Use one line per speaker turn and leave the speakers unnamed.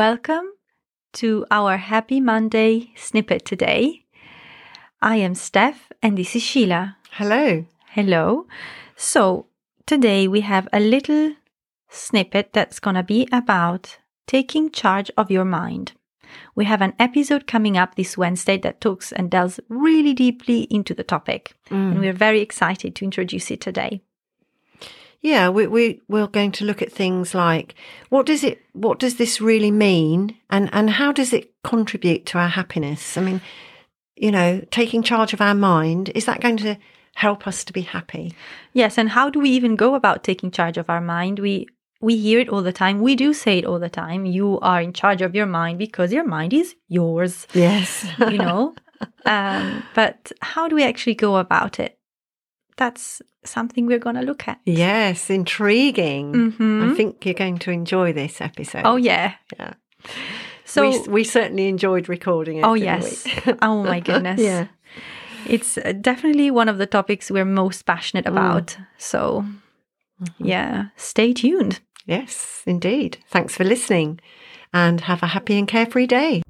Welcome to our Happy Monday snippet today. I am Steph and this is Sheila.
Hello.
Hello. So, today we have a little snippet that's going to be about taking charge of your mind. We have an episode coming up this Wednesday that talks and delves really deeply into the topic.
Mm.
And we're very excited to introduce it today.
Yeah, we, we we're going to look at things like what does it what does this really mean and and how does it contribute to our happiness? I mean, you know, taking charge of our mind, is that going to help us to be happy?
Yes, and how do we even go about taking charge of our mind? We we hear it all the time. We do say it all the time. You are in charge of your mind because your mind is yours.
Yes.
you know. um, but how do we actually go about it? That's something we're going to look at.
yes, intriguing.
Mhm.
I think you're going to enjoy this episode.
Oh yeah.
Yeah.
So
we, we certainly enjoyed recording it.
oh yes. oh my goodness.
yeah.
It's uh, definitely one of the topics we're most passionate
Mm.
about. So
Mm-hmm.
yeah, stay tuned.
Yes, indeed. Thanks for listening and have a happy and carefree day.